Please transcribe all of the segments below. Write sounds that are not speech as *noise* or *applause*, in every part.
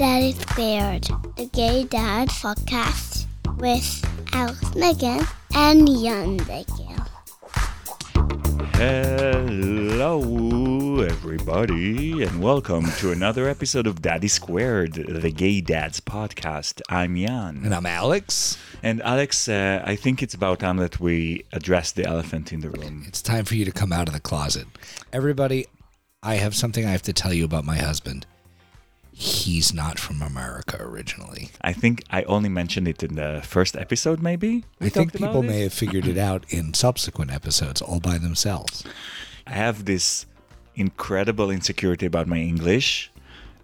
Daddy Squared, the Gay Dad podcast with Alex Megan and Jan Megan. Hello, everybody, and welcome to another episode of Daddy Squared, the Gay Dads podcast. I'm Jan. And I'm Alex. And Alex, uh, I think it's about time that we address the elephant in the room. It's time for you to come out of the closet. Everybody, I have something I have to tell you about my husband. He's not from America originally. I think I only mentioned it in the first episode, maybe. We I think people may have figured it out in subsequent episodes all by themselves. I have this incredible insecurity about my English,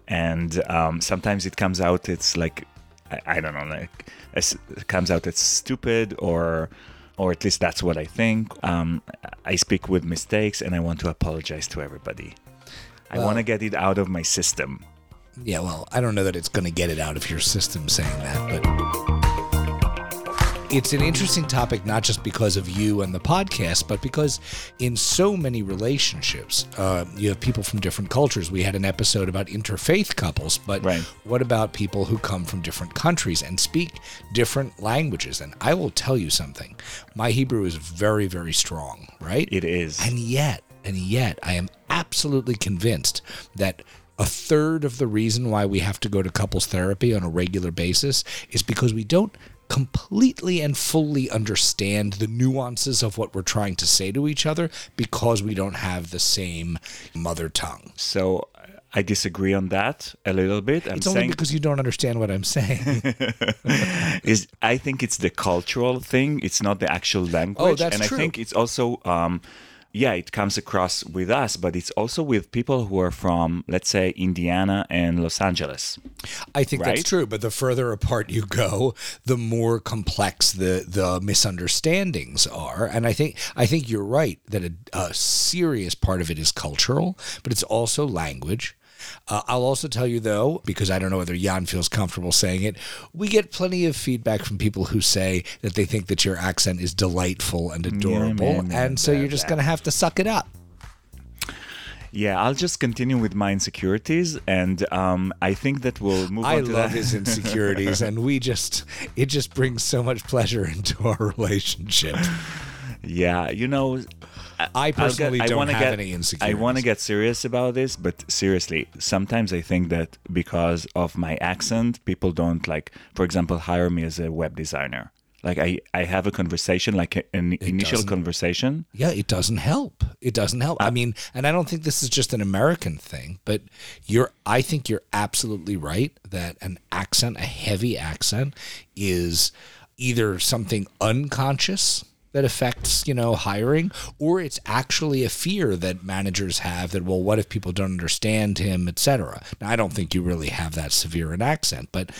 and um, sometimes it comes out. It's like I, I don't know, like it comes out it's stupid, or or at least that's what I think. Um, I speak with mistakes, and I want to apologize to everybody. I want to get it out of my system. Yeah, well, I don't know that it's going to get it out of your system saying that, but it's an interesting topic, not just because of you and the podcast, but because in so many relationships, uh, you have people from different cultures. We had an episode about interfaith couples, but Right. what about people who come from different countries and speak different languages? And I will tell you something my Hebrew is very, very strong, right? It is. And yet, and yet, I am absolutely convinced that a third of the reason why we have to go to couples therapy on a regular basis is because we don't completely and fully understand the nuances of what we're trying to say to each other because we don't have the same mother tongue. so I disagree on that a little bit. I'm It's only saying because you don't understand what I'm saying. *laughs* is I think it's the cultural thing. It's not the actual language. Oh, that's and true. I think it's also, um, yeah, it comes across with us, but it's also with people who are from, let's say, Indiana and Los Angeles. I think Right? that's true, but the further apart you go, the more complex the the misunderstandings are. And I think I think you're right that a, a serious part of it is cultural, but it's also language. Uh, I'll also tell you though, because I don't know whether Jan feels comfortable saying it, we get plenty of feedback from people who say that they think that your accent is delightful and adorable, man, man, and so you're just going to have to suck it up. Yeah, I'll just continue with my insecurities, and um, I think that we'll move I on to love that. his insecurities, and we just it just brings so much pleasure *laughs* into our relationship. *laughs* yeah, you know, I get- personally I don't wanna have get, any I want to get serious about this, but seriously, sometimes I think that because of my accent, people don't like, for example, hire me as a web designer. Like I, I have a conversation, like an initial conversation. Yeah, it doesn't help. It doesn't help. I uh, mean, and I don't think this is just an American thing, but you're I think you're absolutely right that an accent, a heavy accent is either something unconscious that affects, you know, hiring or it's actually a fear that managers have that well, what if people don't understand him, etc. Now, I don't think you really have that severe an accent, but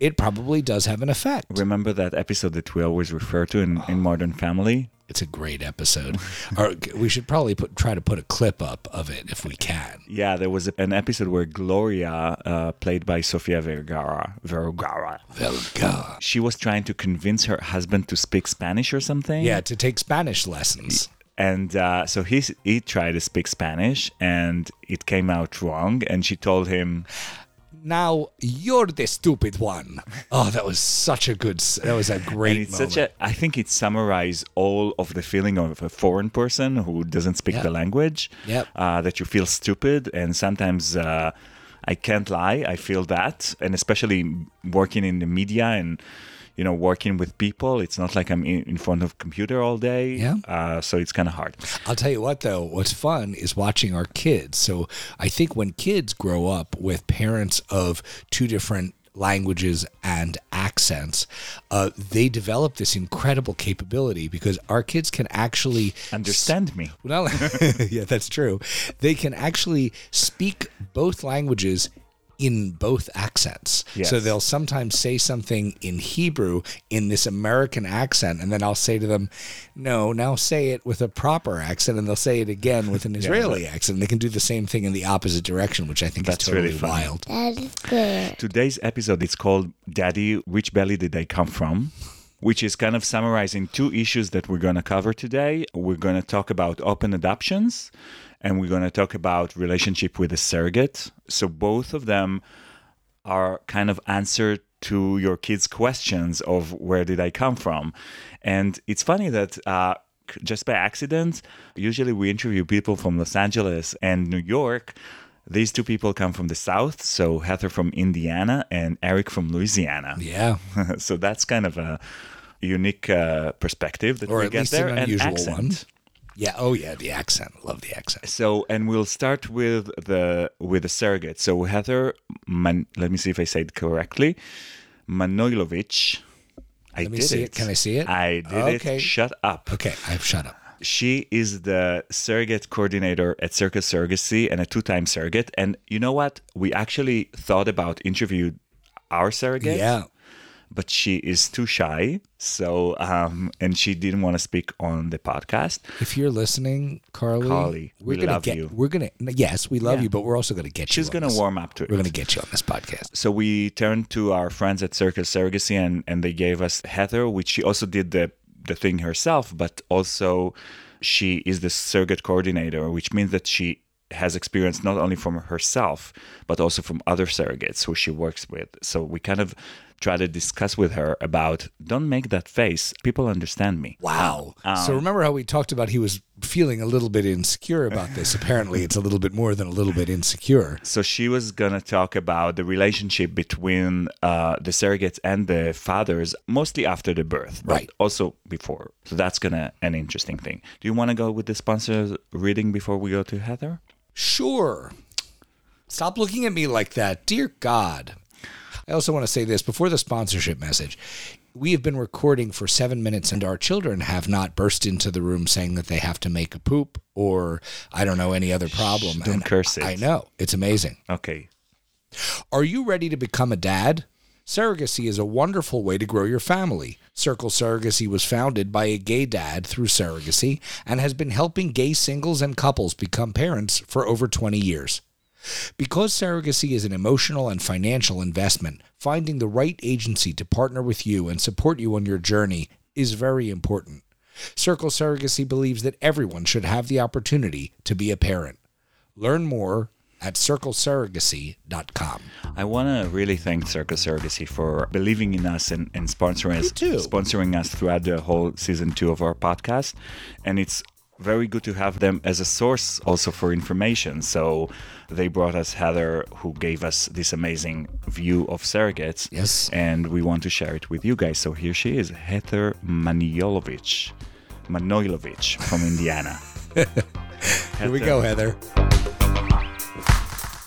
it probably does have an effect. Remember that episode that we always refer to in, in Modern Family? It's a great episode. *laughs* or we should probably put try to put a clip up of it if we can. Yeah, there was an episode where Gloria, uh, played by Sofia Vergara, Vergara, Velga. she was trying to convince her husband to speak Spanish or something. Yeah, to take Spanish lessons. And uh, so he he tried to speak Spanish, and it came out wrong. And she told him, Now you're the stupid one. Oh, that was such a good. That was a great. and it's moment. such a. I think it summarized all of the feeling of a foreign person who doesn't speak Yeah. the language. Yep. Uh, that you feel stupid, and sometimes. Uh, I can't lie. I feel that, and especially working in the media and you know working with people, it's not like I'm in, in front of a computer all day. Yeah. Uh, so it's kind of hard. I'll tell you what, though, what's fun is watching our kids. So I think when kids grow up with parents of two different languages and accents, uh, they develop this incredible capability because our kids can actually Understand me. Well, *laughs* yeah, that's true. They can actually speak both languages in both accents. Yes. So they'll sometimes say something in Hebrew in this American accent, and then I'll say to them, No, now say it with a proper accent, and they'll say it again with an *laughs* Israeli accent. They can do the same thing in the opposite direction, which I think That's is totally really funny. wild. Daddy Squared. Today's episode is called Daddy, Which Belly Did I Come From? Which is kind of summarizing two issues that we're going to cover today. We're going to talk about open adoptions and we're going to talk about relationship with a surrogate. So both of them are kind of answer to your kids' questions of where did I come from. And it's funny that uh, just by accident, usually we interview people from Los Angeles and New York. These two people come from the South, so Heather from Indiana and Eric from Louisiana. Yeah. *laughs* so that's kind of a unique uh, perspective that Or we get there. an and accent. one. Yeah. Oh, yeah. The accent. Love the accent. So, and we'll start with the with the surrogate. So Heather, Man, let me see if I say it correctly, Manojlovic. I Let me did see it. it. Can I see it? I did Okay. it. Shut up. Okay. I've shut up. She is the surrogate coordinator at Circle Surrogacy and a two-time surrogate. And you know what? We actually thought about interview our surrogate. Yeah. But she is too shy. So, um, and she didn't want to speak on the podcast. If you're listening, Carly, Carly, we're we gonna love get. you. We're gonna. Yes, we love Yeah. you, but we're also gonna get you. She's going to this. warm up to it. We're gonna get you on this podcast. so we turned to our friends at Circle Surrogacy and, and they gave us Heather, which she also did the, the thing herself, but also she is the surrogate coordinator, which means that she has experience not only from herself, but also from other surrogates who she works with. So we kind of try to discuss with her about don't make that face. People understand me. Wow. Um, so remember how we talked about he was feeling a little bit insecure about this? Apparently, it's a little bit more than a little bit insecure. So she was gonna talk about the relationship between uh, the surrogates and the fathers, mostly after the birth, but Right. Also before. So that's gonna an interesting thing. Do you want to go with the sponsor reading before we go to Heather? Sure. Stop looking at me like that. Dear God. I also want to say this before the sponsorship message. We have been recording for seven minutes, and our children have not burst into the room saying that they have to make a poop or I don't know any other problem. don't And curse it. I know it's amazing. Okay. Are you ready to become a dad? Surrogacy is a wonderful way to grow your family. Circle Surrogacy was founded by a gay dad through surrogacy and has been helping gay singles and couples become parents for over 20 years. Because surrogacy is an emotional and financial investment, finding the right agency to partner with you and support you on your journey is very important. Circle Surrogacy believes that everyone should have the opportunity to be a parent. Learn more at circlesurrogacy.com. I want to really thank Circle Surrogacy for believing in us and, and sponsoring us, too. sponsoring us throughout the whole season two of our podcast. And it's very good to have them as a source also for information. So they brought us Heather, who gave us this amazing view of surrogates. Yes. And we want to share it with you guys. So here she is, Heather Manojlovic, Manojlovic from Indiana. *laughs* Here we go, Heather.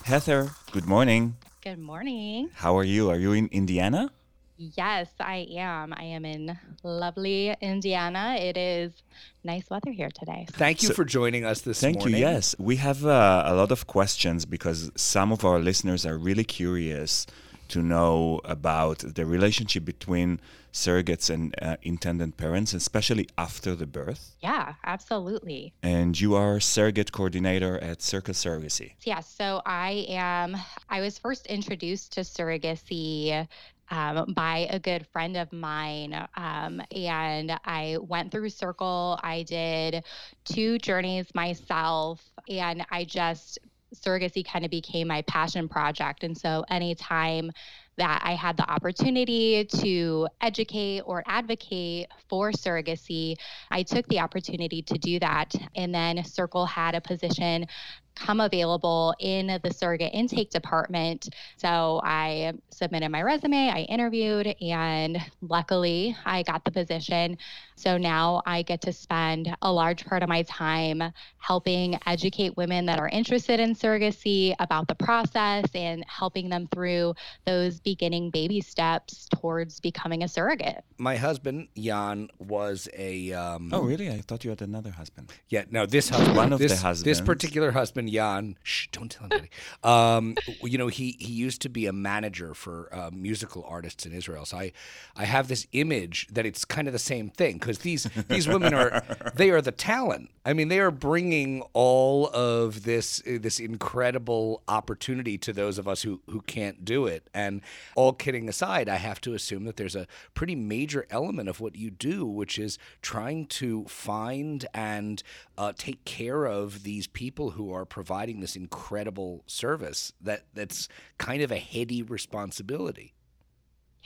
Heather, good morning. Good morning. How are you? Are you in Indiana? Yes, I am. I am in lovely Indiana. It is nice weather here today. Thank you So- for joining us this Thank morning. Thank you. Yes, we have uh, a lot of questions because some of our listeners are really curious to know about the relationship between surrogates and uh, intended parents, especially after the birth. Yeah, absolutely. And you are surrogate coordinator at Circle Surrogacy. Yeah, so I am, I was first introduced to surrogacy um, by a good friend of mine. Um, and I went through Circle. I did two journeys myself, and I just, surrogacy kind of became my passion project. And so anytime that I had the opportunity to educate or advocate for surrogacy, I took the opportunity to do that. And then Circle had a position come available in the surrogate intake department. So I submitted my resume, I interviewed, and luckily I got the position. So now I get to spend a large part of my time helping educate women that are interested in surrogacy about the process and helping them through those beginning baby steps towards becoming a surrogate. My husband Jan was a. Um, Oh, really? I thought you had another husband. yeah. No, this husband, One of the this, This particular husband, Jan. Shh, don't tell anybody. um, you know, he he used to be a manager for uh, musical artists in Israel. So I, I have this image that it's kind of the same thing because these these women are they are the talent. I mean, they are bringing all of this uh, this incredible opportunity to those of us who who can't do it. And all kidding aside, I have to assume that there's a pretty major element of what you do, which is trying to find and uh, take care of these people who are providing this incredible service that that's kind of a heady responsibility.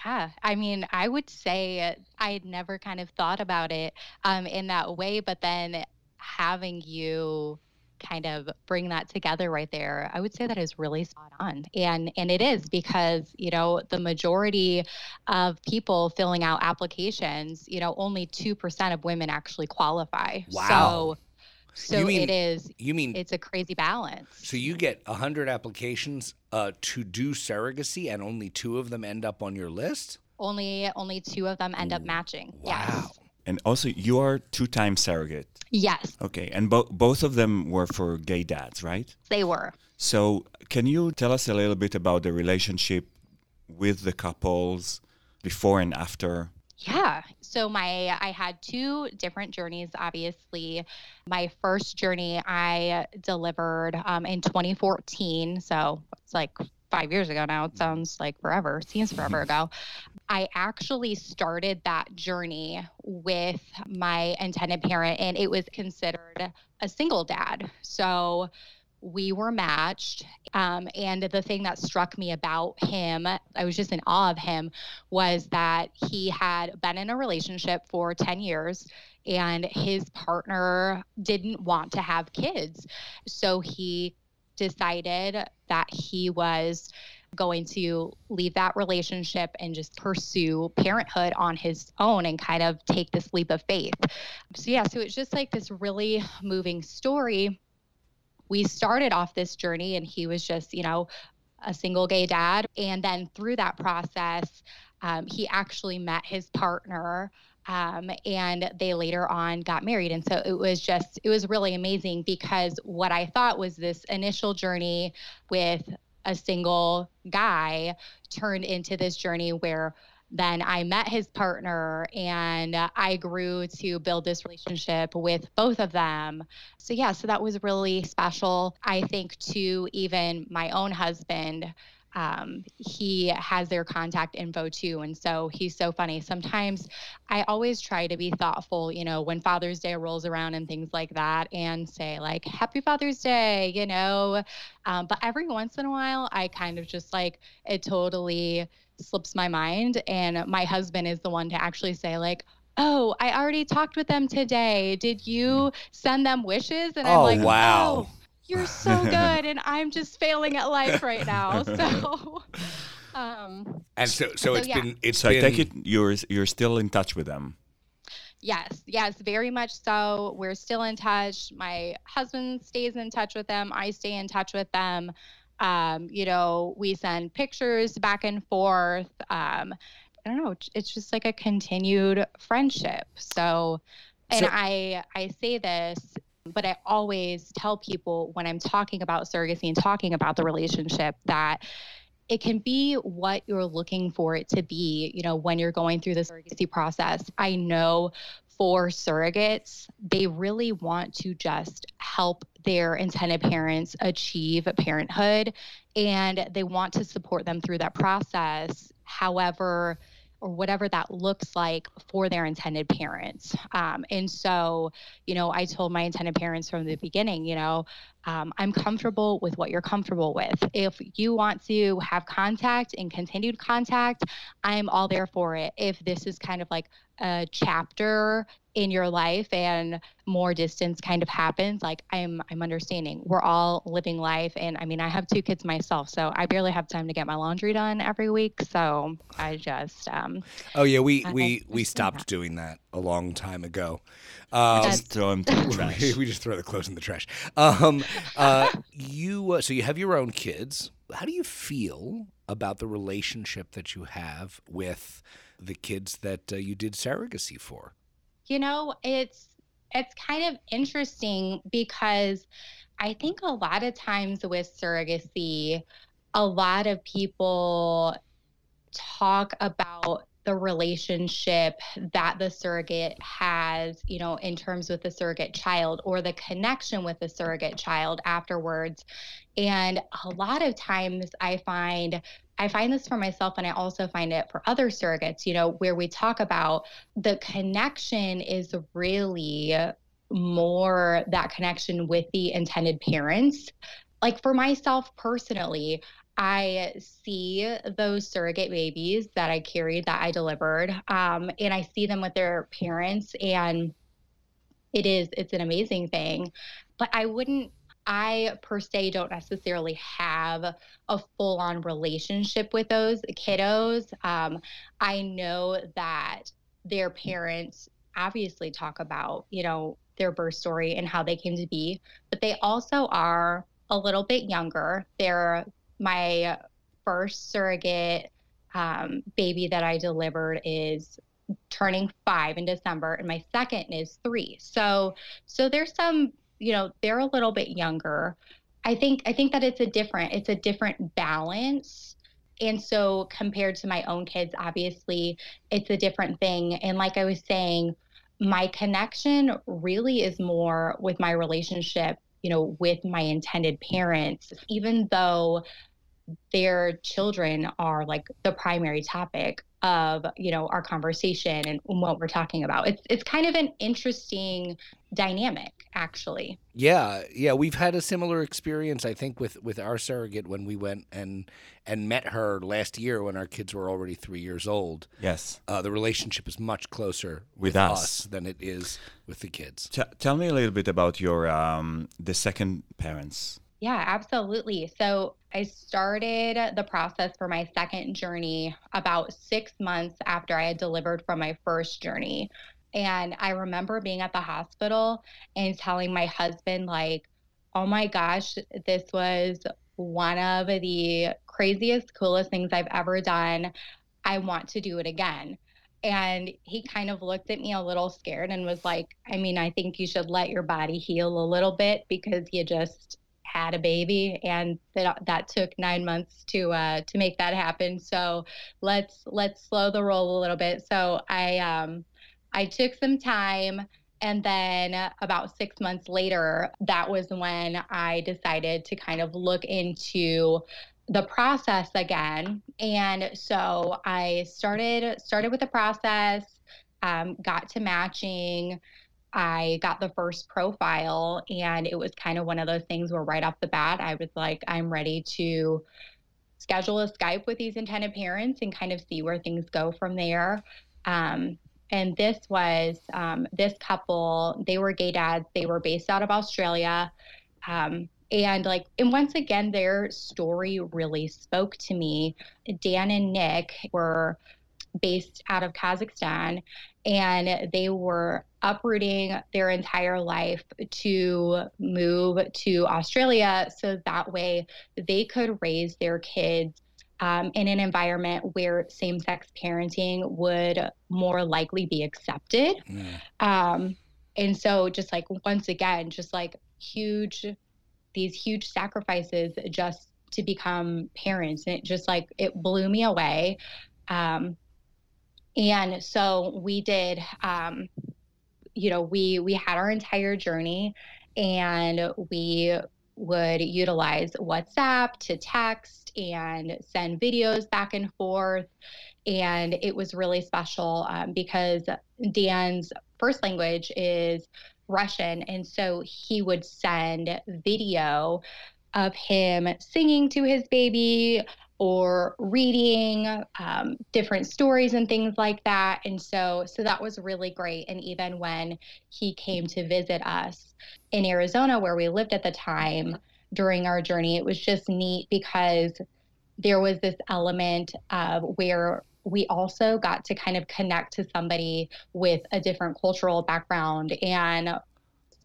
Yeah, I mean, I would say I had never kind of thought about it um, in that way, but then having you kind of bring that together right there i would say that is really spot on and and it is because you know the majority of people filling out applications you know only 2% of women actually qualify wow. so so mean, it is you mean it's a crazy balance so you get 100 applications uh, to do surrogacy and only two of them end up on your list only only two of them end up matching wow yes. And also, you are two-time surrogate. Yes. Okay, and bo- both of them were for gay dads, right? They were. So, can you tell us a little bit about the relationship with the couples before and after? Yeah. So my I had two different journeys obviously. My first journey I delivered um, in 2014, so it's like 5 years ago now. It sounds like forever. Seems forever *laughs* ago. I actually started that journey with my intended parent, and it was considered a single dad. So we were matched. Um, and the thing that struck me about him, I was just in awe of him, was that he had been in a relationship for 10 years and his partner didn't want to have kids. So he decided that he was going to leave that relationship and just pursue parenthood on his own and kind of take this leap of faith. So, yeah, so it's just like this really moving story. We started off this journey, and he was just, you know, a single gay dad. And then through that process, um, he actually met his partner. Um, and they later on got married. And so it was just, it was really amazing because what I thought was this initial journey with a single guy turned into this journey where then I met his partner and I grew to build this relationship with both of them. So, yeah, so that was really special. I think, to even my own husband, um, he has their contact info too. And so he's so funny. Sometimes I always try to be thoughtful, you know, when Father's Day rolls around and things like that and say, like, Happy Father's Day, you know. Um, but every once in a while, I kind of just like, it totally slips my mind. And my husband is the one to actually say, like, oh, I already talked with them today. Did you send them wishes? And I'm oh, like, wow. Oh, you're *laughs* so good and i'm just failing at life right now *laughs* so um and so so it's yeah. been it's So been I take it you're you're still in touch with them. yes yes very much so. We're still in touch. My husband stays in touch with them. I stay in touch with them. Um you know we send pictures back and forth. Um i don't know it's just like a continued friendship. So and So- i i say this but I always tell people when I'm talking about surrogacy and talking about the relationship that it can be what you're looking for it to be, you know, when you're going through the surrogacy process. I know for surrogates, they really want to just help their intended parents achieve parenthood and they want to support them through that process. However, or whatever that looks like for their intended parents. Um, and so, you know, I told my intended parents from the beginning, you know, um, I'm comfortable with what you're comfortable with. If you want to have contact and continued contact, I'm all there for it. If this is kind of like a chapter in your life and more distance kind of happens like i'm i'm understanding we're all living life and i mean i have two kids myself so i barely have time to get my laundry done every week so i just um Oh yeah, we I we we stopped that. doing that a long time ago. Um, Just throw them to the *laughs* trash. we just throw the clothes in the trash. Um, uh, you uh, so you have your own kids. How do you feel about the relationship that you have with the kids that uh, you did surrogacy for? you know it's it's kind of interesting because i think a lot of times with surrogacy a lot of people talk about the relationship that the surrogate has, you know, in terms with the surrogate child or the connection with the surrogate child afterwards. And a lot of times I find I find this for myself and I also find it for other surrogates, you know, where we talk about the connection is really more that connection with the intended parents. Like for myself personally, I see those surrogate babies that I carried, that I delivered, um, and I see them with their parents, and it is it's an amazing thing. But I wouldn't I per se don't necessarily have a full on relationship with those kiddos. Um, I know that their parents obviously talk about, you know, their birth story and how they came to be, but they also are a little bit younger. They're my first surrogate um, baby that I delivered is turning five in December, and my second is three. So, so there's some you know they're a little bit younger. I think i think that it's a different it's a different balance. And so compared to my own kids obviously it's a different thing. And like i was saying my connection really is more with my relationship you know with my intended parents even though their children are like the primary topic of you know our conversation and what we're talking about. It's it's kind of an interesting dynamic actually yeah yeah we've had a similar experience i think with with our surrogate when we went and and met her last year when our kids were already three years old yes uh, the relationship is much closer with, with us. us. than it is with the kids T- tell me a little bit about your um the second parents yeah, absolutely. So I started the process for my second journey about six months after I had delivered from my first journey. And I remember being at the hospital and telling my husband, like, oh my gosh, this was one of the craziest, coolest things I've ever done. I want to do it again. And he kind of looked at me a little scared and was like, I mean, I think you should let your body heal a little bit because you just had a baby and that that took nine months to uh, to make that happen so let's let's slow the roll a little bit so i um i took some time and then about six months later that was when i decided to kind of look into the process again and so i started started with the process um, got to matching I got the first profile, and it was kind of one of those things where right off the bat, I was like, I'm ready to schedule a Skype with these intended parents and kind of see where things go from there. Um, and this was um, this couple, they were gay dads, they were based out of Australia. Um, and like, and once again, their story really spoke to me. Dan and Nick were based out of Kazakhstan, and they were uprooting their entire life to move to Australia so that way they could raise their kids um, in an environment where same sex parenting would more likely be accepted. Mm. Um, and so, just like once again, just like huge, these huge sacrifices just to become parents. And it just like, it blew me away. Um, and so we did, um, you know, we we had our entire journey, and we would utilize WhatsApp to text and send videos back and forth. And it was really special um, because Dan's first language is Russian. And so he would send video of him singing to his baby, or reading um, different stories and things like that. And so so that was really great. And even when he came to visit us in arizona where we lived at the time during our journey it was just neat because there was this element of where we also got to kind of connect to somebody with a different cultural background. And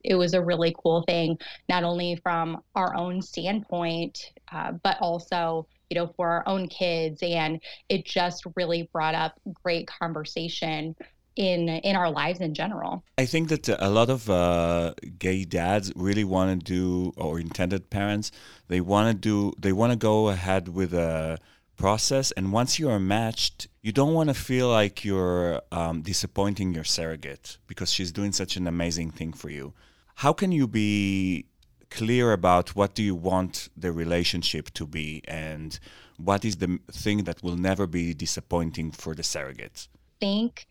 it was a really cool thing not only from our own standpoint uh, but also you know, for our own kids. And it just really brought up great conversation in in our lives in general. I think that a lot of uh, gay dads really want to do, or intended parents, they want to do, they want to go ahead with a process. And once you are matched, you don't want to feel like you're um, disappointing your surrogate because she's doing such an amazing thing for you. How can you be clear about what do you want the relationship to be and what is the thing that will never be disappointing for the surrogate think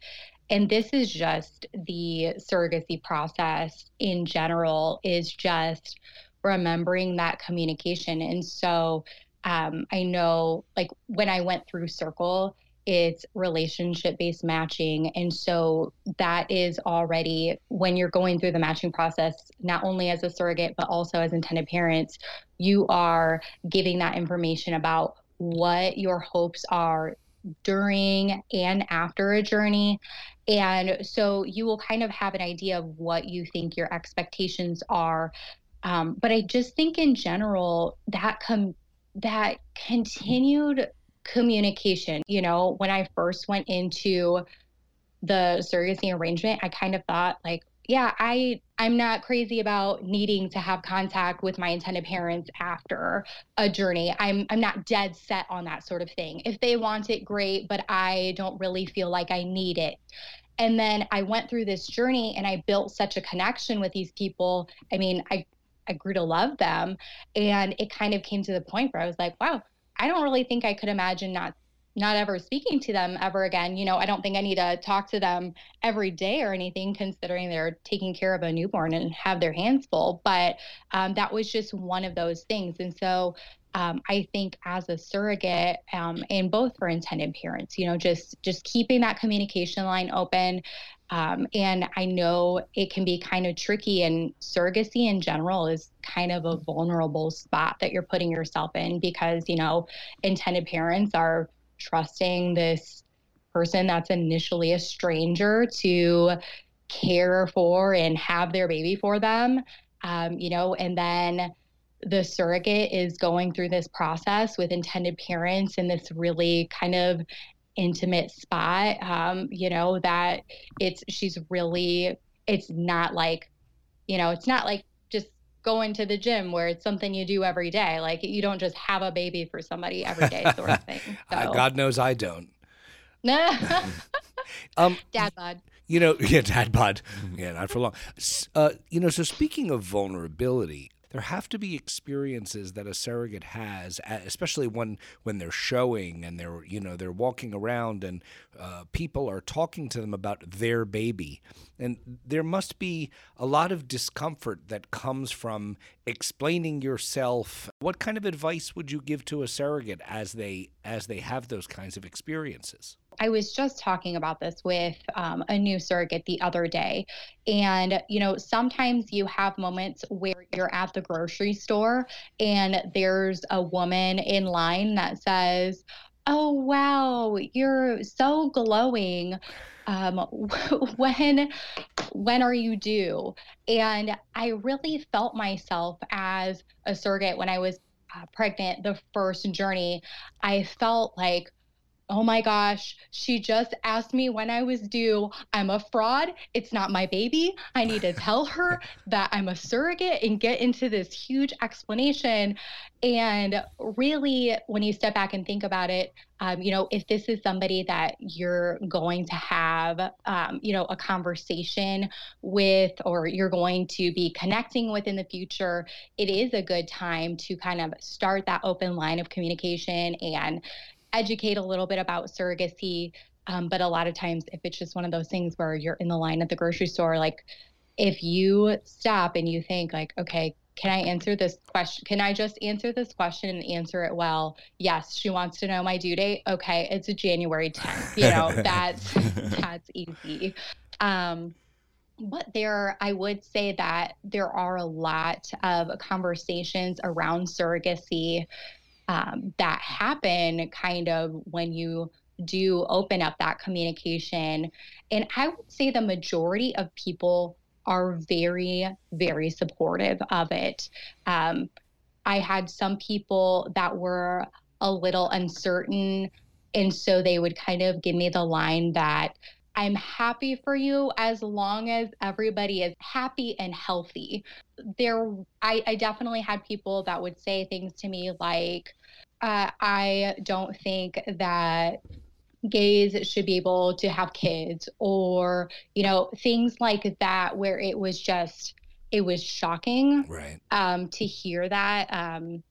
and this is just the surrogacy process in general is just remembering that communication. And so um, i know like when i went through circle it's relationship based matching. And so that is already when you're going through the matching process, not only as a surrogate, but also as intended parents, you are giving that information about what your hopes are during and after a journey. And so you will kind of have an idea of what you think your expectations are. Um, but I just think in general that come that continued communication. You know, when I first went into the surrogacy arrangement, I kind of thought like, yeah, I I'm not crazy about needing to have contact with my intended parents after a journey. I'm I'm not dead set on that sort of thing. If they want it, great, but I don't really feel like I need it. And then I went through this journey and I built such a connection with these people. I mean, I I grew to love them and it kind of came to the point where I was like, wow, I don't really think I could imagine not not ever speaking to them ever again. You know, I don't think I need to talk to them every day or anything, considering they're taking care of a newborn and have their hands full. But um, that was just one of those things. And so um, I think as a surrogate, um, and both for intended parents, you know, just just keeping that communication line open, um, and I know it can be kind of tricky, and surrogacy in general is kind of a vulnerable spot that you're putting yourself in because, you know, intended parents are trusting this person that's initially a stranger to care for and have their baby for them, um, you know, and then the surrogate is going through this process with intended parents in this really kind of intimate spot um, you know that it's she's really it's not like you know it's not like just going to the gym where it's something you do every day. Like you don't just have a baby for somebody every day sort of thing. *laughs* So. god knows i don't. *laughs* Um, dad bod. you know *laughs* yeah dad bod. Yeah not for long. Uh, you know so speaking of vulnerability there have to be experiences that a surrogate has, especially when when they're showing and they're you know they're walking around and uh, people are talking to them about their baby, and there must be a lot of discomfort that comes from explaining yourself. What kind of advice would you give to a surrogate as they as they have those kinds of experiences? I was just talking about this with um, a new surrogate the other day. And, you know, sometimes you have moments where you're at the grocery store and there's a woman in line that says, Oh, wow, you're so glowing. Um, *laughs* when when are you due and i really felt myself as a surrogate when i was uh, pregnant the first journey i felt like oh my gosh, she just asked me when I was due. I'm a fraud. It's not my baby. I need to *laughs* tell her that I'm a surrogate and get into this huge explanation. And really, when you step back and think about it, um, you know, if this is somebody that you're going to have, um, you know, a conversation with, or you're going to be connecting with in the future, it is a good time to kind of start that open line of communication and, educate a little bit about surrogacy. Um, but a lot of times, if it's just one of those things where you're in the line at the grocery store, like if you stop and you think, like, okay, can I answer this question? Can I just answer this question and answer it well? Yes, she wants to know my due date. Okay, it's a January 10th. You know, *laughs* that's that's easy. Um, but there, I would say that there are a lot of conversations around surrogacy um, that happen kind of when you do open up that communication. And I would say the majority of people are very, very supportive of it. Um, I had some people that were a little uncertain. And so they would kind of give me the line that I'm happy for you as long as everybody is happy and healthy. There, I, I definitely had people that would say things to me like, uh, I don't think that gays should be able to have kids or, you know, things like that, where it was just, it was shocking right. um, to hear that. Um,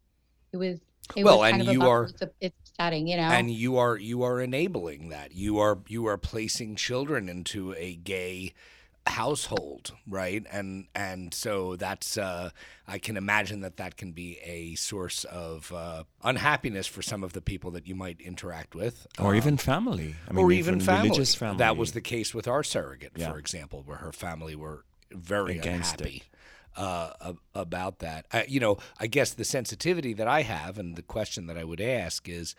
it was, it well, was and you are, it's setting, you know. And you are you are enabling that. You are you are placing children into a gay household right and and so that's uh i can imagine that that can be a source of uh unhappiness for some of the people that you might interact with or Um, even family. I mean, or even family. religious family. that was the case with our surrogate Yeah. for example where her family were very Against unhappy uh, about that I, you know i guess the sensitivity that i have and the question that i would ask is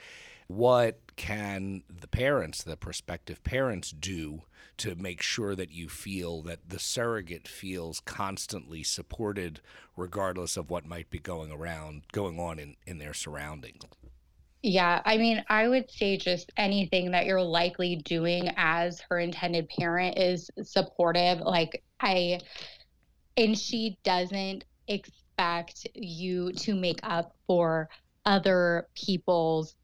what can the parents the prospective parents do to make sure that you feel that the surrogate feels constantly supported regardless of what might be going around going on in, in their surroundings Yeah, I mean, I would say just anything that you're likely doing as her intended parent is supportive. Like, I, and she doesn't expect you to make up for other people's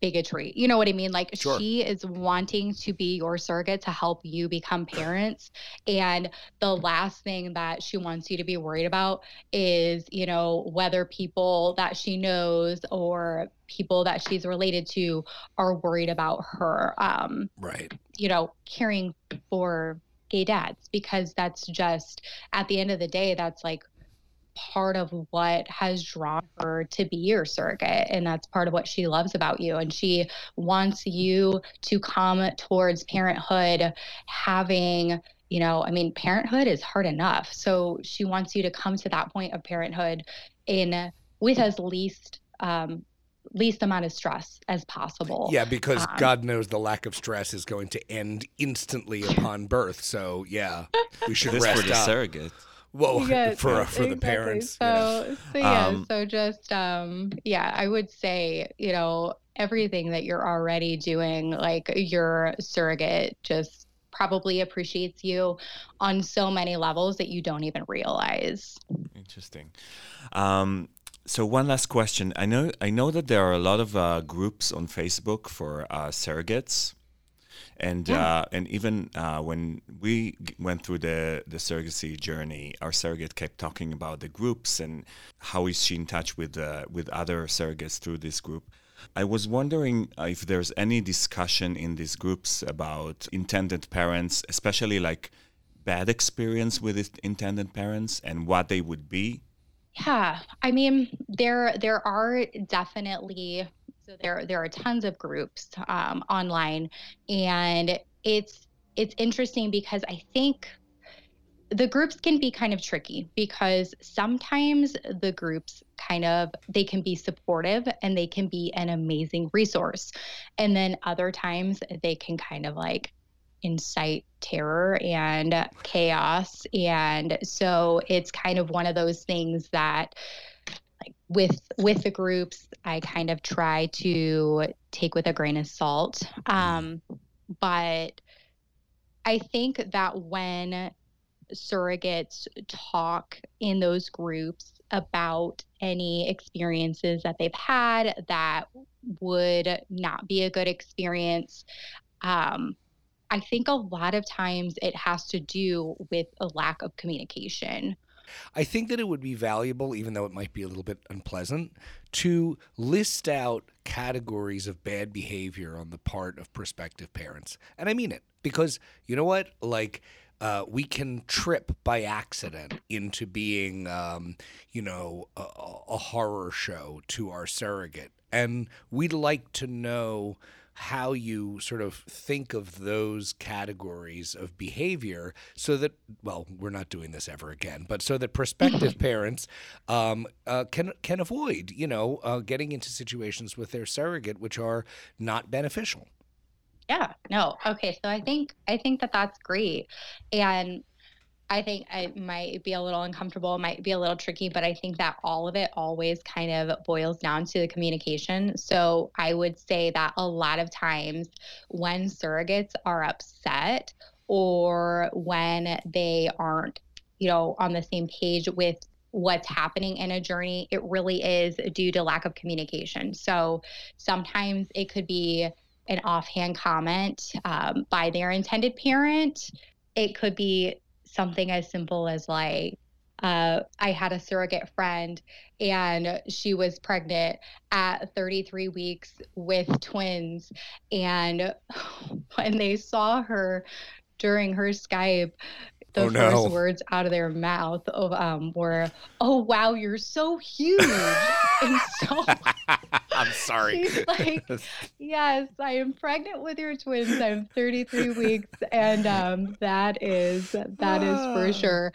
bigotry. You know what I mean? Like, Sure. she is wanting to be your surrogate to help you become parents. And the last thing that she wants you to be worried about is, you know, whether people that she knows or people that she's related to are worried about her, um, right you know, caring for gay dads, because that's just at the end of the day, that's like part of what has drawn her to be your surrogate. And that's part of what she loves about you. And she wants you to come towards parenthood having you know i mean parenthood is hard enough so she wants you to come to that point of parenthood in with as least um least amount of stress as possible Yeah, because Um, God knows the lack of stress is going to end instantly upon birth. So yeah, we should This for rest the up. surrogate. Well, *laughs* Yes, for for the exactly. parents. you know. So, so yeah, Um, so just um, yeah, I would say you know everything that you're already doing, like your surrogate, just probably appreciates you on so many levels that you don't even realize. Interesting. Um, so one last question. I know I know that there are a lot of uh, groups on Facebook for uh, surrogates, and uh, and even uh, when we g- went through the the surrogacy journey, our surrogate kept talking about the groups and how is she in touch with uh, with other surrogates through this group. I was wondering if there's any discussion in these groups about intended parents, especially like bad experience with intended parents and what they would be. Yeah, I mean there there are definitely so there there are tons of groups um, online, and it's it's interesting because I think the groups can be kind of tricky because sometimes the groups kind of they can be supportive and they can be an amazing resource and then other times they can kind of like incite terror and chaos. And so it's kind of one of those things that like with with the groups i kind of try to take with a grain of salt. Um but i think that when surrogates talk in those groups about any experiences that they've had that would not be a good experience um, I think a lot of times it has to do with a lack of communication. I think that it would be valuable, even though it might be a little bit unpleasant, to list out categories of bad behavior on the part of prospective parents. And I mean it because you know what? Like, uh, we can trip by accident into being, um, you know, a, a horror show to our surrogate. And we'd like to know how you sort of think of those categories of behavior so that well we're not doing this ever again but so that prospective *clears throat* parents um, uh, can can avoid you know uh, getting into situations with their surrogate which are not beneficial Yeah, no. Okay, so I think I think that that's great. And I think it might be a little uncomfortable, might be a little tricky, but I think that all of it always kind of boils down to the communication. So I would say that a lot of times when surrogates are upset or when they aren't, you know, on the same page with what's happening in a journey, it really is due to lack of communication. So sometimes it could be an offhand comment um, by their intended parent. It could be something as simple as like, uh, I had a surrogate friend and she was pregnant at 33 weeks with twins. And *sighs* when they saw her during her Skype, the Oh, first no. words out of their mouth of, um, were, "Oh wow, you're so huge!" and so *laughs* I'm sorry. she's like, *laughs* "Yes, I am pregnant with your twins. I'm 33 weeks, and um, that is that is Ah. for sure."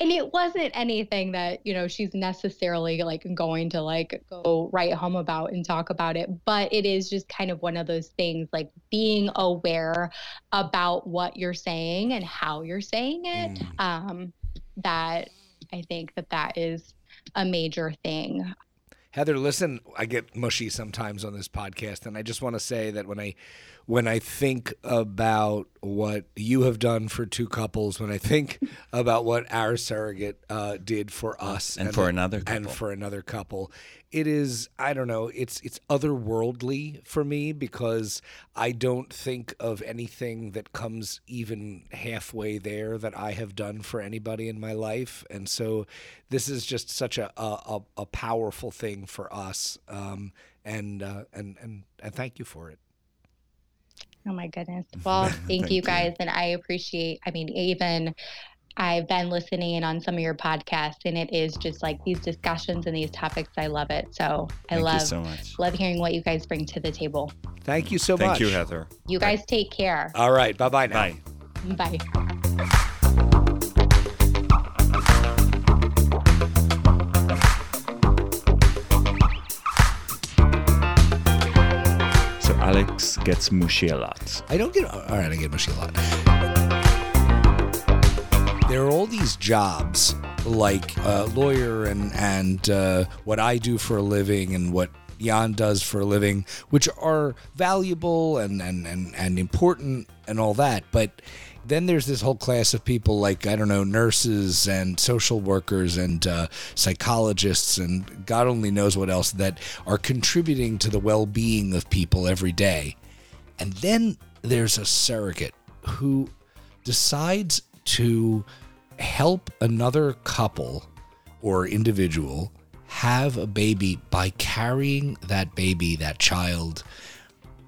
And it wasn't anything that you know she's necessarily like going to like go right home about and talk about it, but it is just kind of one of those things like being aware about what you're saying and how you're saying it. Mm. Um, that I think that that is a major thing. Heather, listen, I get mushy sometimes on this podcast, and I just want to say that when I when I think about what you have done for two couples, when I think about what our surrogate uh, did for us And for another couple. and for another couple, it is I don't know, it's it's otherworldly for me because I don't think of anything that comes even halfway there that I have done for anybody in my life, and so this is just such a a, a, a powerful thing for us, um, and uh, and and and thank you for it. Oh my goodness. *laughs* Well, thank, Thank you you. guys. And I appreciate, I mean, even I've been listening in on some of your podcasts and it is just like these discussions and these topics. I love it. So I Thank love, you so much. love hearing what you guys bring to the table. Thank you so Thank much. Thank you, Heather. You guys take care. All right, bye bye now. Bye. Bye. So Alex gets mushy a lot. I don't get all right. I get mushy a lot. There are all these jobs like uh, lawyer and and uh, what I do for a living and what Jan does for a living, which are valuable and and and, and important and all that, but. Then there's this whole class of people like I don't know nurses and social workers and uh, psychologists and God only knows what else that are contributing to the well-being of people every day. And then there's a surrogate who decides to help another couple or individual have a baby by carrying that baby, that child,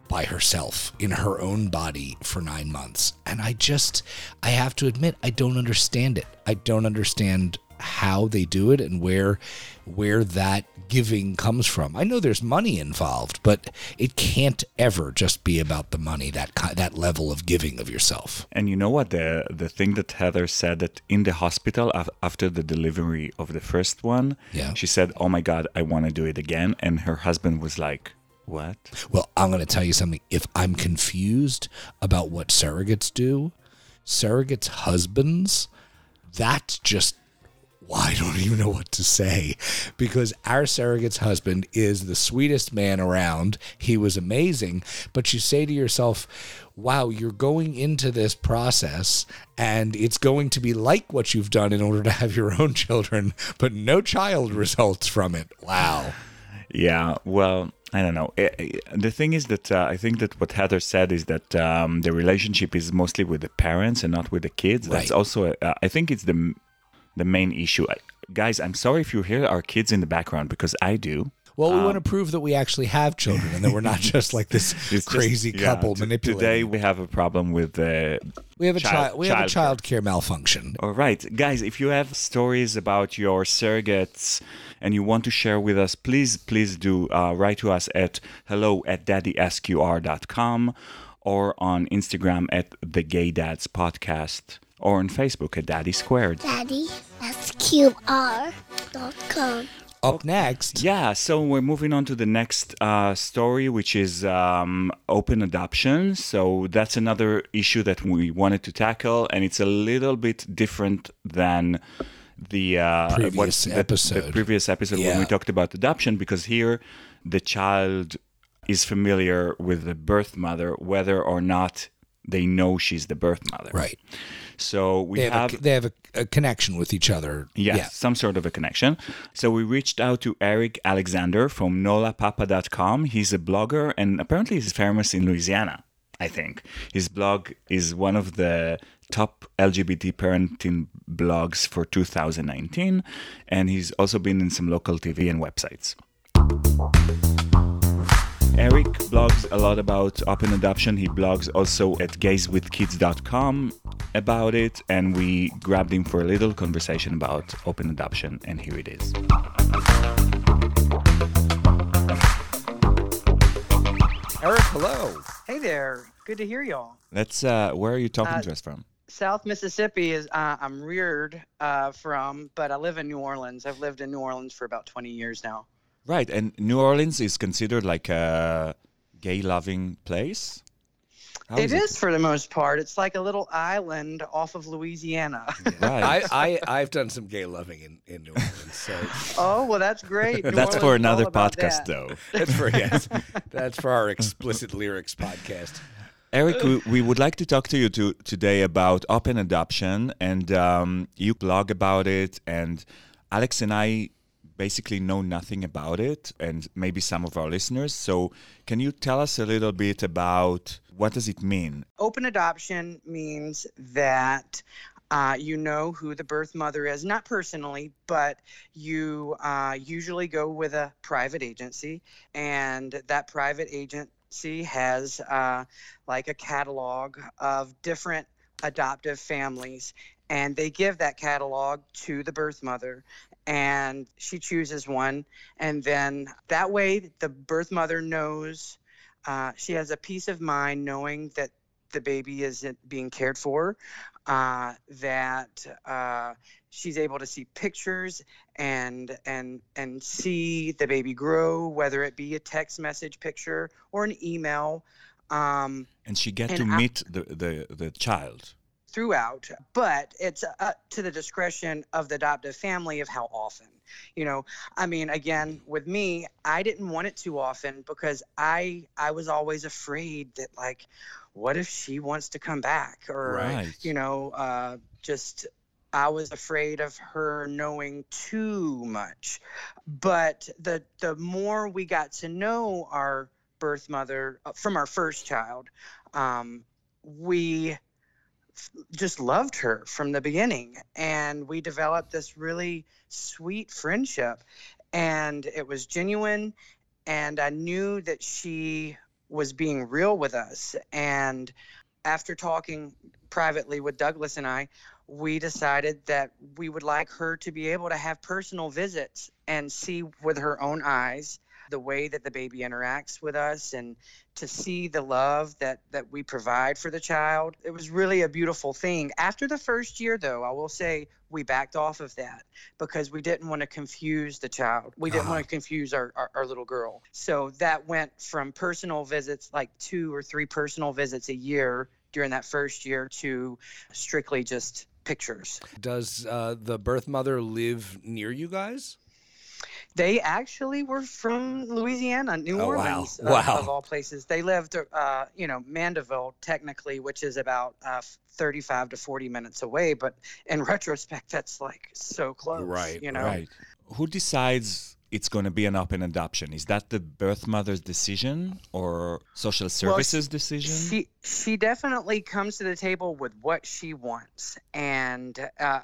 by herself in her own body for nine months. And I just, I have to admit, I don't understand it. I don't understand how they do it and where where that giving comes from. I know there's money involved, but it can't ever just be about the money that that level of giving of yourself. And you know what? The the thing that Heather said that in the hospital after the delivery of the first one, Yeah. she said, "Oh my God, I want to do it again." And her husband was like, "What?" Well, I'm going to tell you something. If I'm confused about what surrogates do, surrogates' husbands, that's just well, I don't even know what to say because our surrogate's husband is the sweetest man around. He was amazing. But you say to yourself, wow, you're going into this process and it's going to be like what you've done in order to have your own children, but no child results from it. Wow. Yeah, well, I don't know. Eh, eh, The thing is that uh, I think that what Heather said is that um, the relationship is mostly with the parents and not with the kids. That's also, a, uh, I think, it's the the main issue. I, guys, I'm sorry if you hear our kids in the background because I do. Well, we want to prove that we actually have children and that we're not *laughs* just like this just- crazy yeah, couple t- manipulating. Today we have a problem with the. we have a child. we have a child child care malfunction. All right, guys, if you have stories about your surrogates and you want to share with us, please, please do uh, write to us at hello at daddysqr.com or on Instagram at the Gay Dads Podcast or on Facebook at Daddy Squared. Daddy, SQR.com. Up next, Yeah, so we're moving on to the next uh, story, which is um, open adoption. So that's another issue that we wanted to tackle, and it's a little bit different than the uh, Previous the- the, episode. previous episode when we talked about adoption, because here the child is familiar with the birth mother, whether or not they know she's the birth mother. right? So we They have, have a, they have a, a connection with each other. Yes, Yeah. some sort of a connection. So we reached out to Eric Alexander from nolapapa.com. He's a blogger and apparently he's famous in Louisiana. I I think. His blog is one of the top LGBT parenting blogs for 2019, and he's also been in some local TV and websites. Eric blogs a lot about open adoption. He blogs also at gayswithkids.com about it, and we grabbed him for a little conversation about open adoption, and here it is. Eric, hello. Hey there. Good to hear y'all. Let's. Uh, where are you talking Uh, to us from? South Mississippi is uh, I'm reared uh, from, but I live in New Orleans. I've lived in New Orleans for about 20 years now. Right, and New Orleans is considered like a gay-loving place. How It is for the most part. It's like a little island off of Louisiana. *laughs* Right. I, I I've done some gay loving in, in New Orleans, so *laughs* oh well, that's great. New That's Orleans for another podcast, that. though. *laughs* that's for yes, that's for our explicit lyrics podcast. Eric, we, we would like to talk to you to, today about open adoption, and um, you blog about it, and Alex and I basically know nothing about it, and maybe some of our listeners. So, can you tell us a little bit about what does it mean? Open adoption means that uh, you know who the birth mother is, not personally, but you uh, usually go with a private agency, and that private agency has uh, like a catalog of different adoptive families, and they give that catalog to the birth mother. And she chooses one, and then that way the birth mother knows uh, she has a peace of mind knowing that the baby is being cared for, uh, that uh, she's able to see pictures and and and see the baby grow, whether it be a text message picture or an email. Um, And she get And to I- meet the, the, the child. Throughout, but it's up to the discretion of the adoptive family of how often. You know, I mean, again, with me, I didn't want it too often because I I was always afraid that like, what if she wants to come back or Right. you know, uh, just I was afraid of her knowing too much. But the the more we got to know our birth mother uh, from our first child, um, we just loved her from the beginning, and we developed this really sweet friendship, and it was genuine, and I knew that she was being real with us, and after talking privately with Douglas and I, we decided that we would like her to be able to have personal visits and see with her own eyes the way that the baby interacts with us and to see the love that that we provide for the child it was really a beautiful thing after the first year though i will say we backed off of that because we didn't want to confuse the child we didn't Uh-huh. want to confuse our, our, our little girl so that went from personal visits like two or three personal visits a year during that first year to strictly just pictures Does uh, the birth mother live near you guys? They actually were from Louisiana, New Oh, wow. Orleans, of- Wow. of all places. They lived, uh, you know, Mandeville, technically, which is about uh, 35 to 40 minutes away. But in *laughs* retrospect, that's like so close, Right, You know, Right. Who decides it's going to be an open adoption? Is that the birth mother's decision or social services decision? She she definitely comes to the table with what she wants, and uh,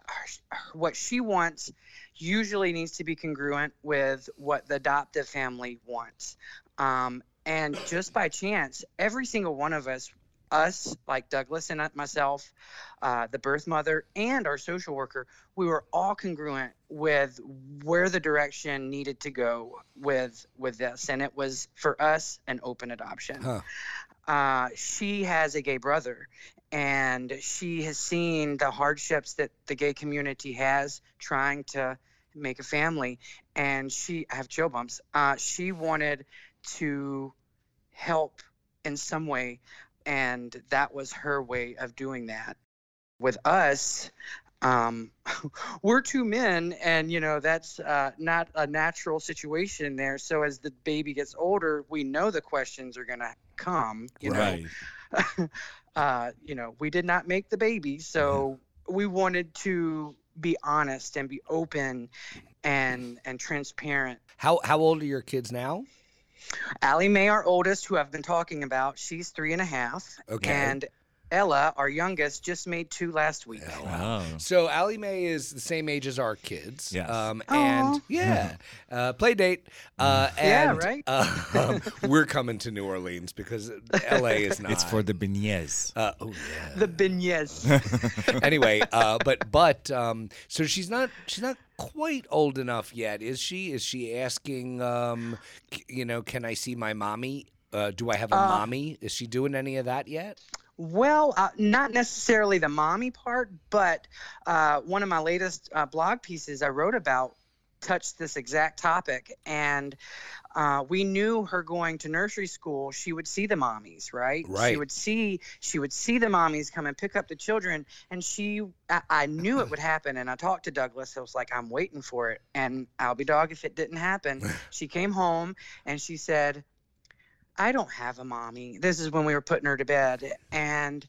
what she wants usually needs to be congruent with what the adoptive family wants. Um, and just by chance, every single one of us, us like Douglas and myself, uh, the birth mother, and our social worker, we were all congruent with where the direction needed to go with with this, and it was for us an open adoption. Huh. uh, she has a gay brother and she has seen the hardships that the gay community has trying to make a family. And she i have chill bumps. Uh, she wanted to help in some way and that was her way of doing that with us um, *laughs* we're two men and you know that's uh, not a natural situation there so as the baby gets older we know the questions are going to come you know right. *laughs* uh, you know, we did not make the baby, so we wanted to be honest and be open and and transparent. How how old are your kids now? Allie Mae, our oldest, who I've been talking about, she's three and a half. Okay. And Ella, our youngest, just made two last week. Wow. So Allie Mae is the same age as our kids. Yes. Um, and yeah, uh, play date. Uh, Yeah, and, right. uh, *laughs* we're coming to New Orleans because LA is not. *laughs* It's for the beignets. Uh, oh yeah. The beignets. *laughs* anyway, uh, but but um, so she's not she's not quite old enough yet, is she? Is she asking? Um, c- you know, can I see my mommy? Uh, do I have a mommy? Is she doing any of that yet? Well, uh, not necessarily the mommy part, but uh, one of my latest uh, blog pieces I wrote about touched this exact topic. And uh, we knew her going to nursery school, she would see the mommies, right? Right. She would see she would see the mommies come and pick up the children, and she I, I knew it would happen. And I talked to Douglas. I was like, I'm waiting for it, and I'll be dog if it didn't happen. *laughs* she came home and she said. I don't have a mommy. This is when we were putting her to bed, and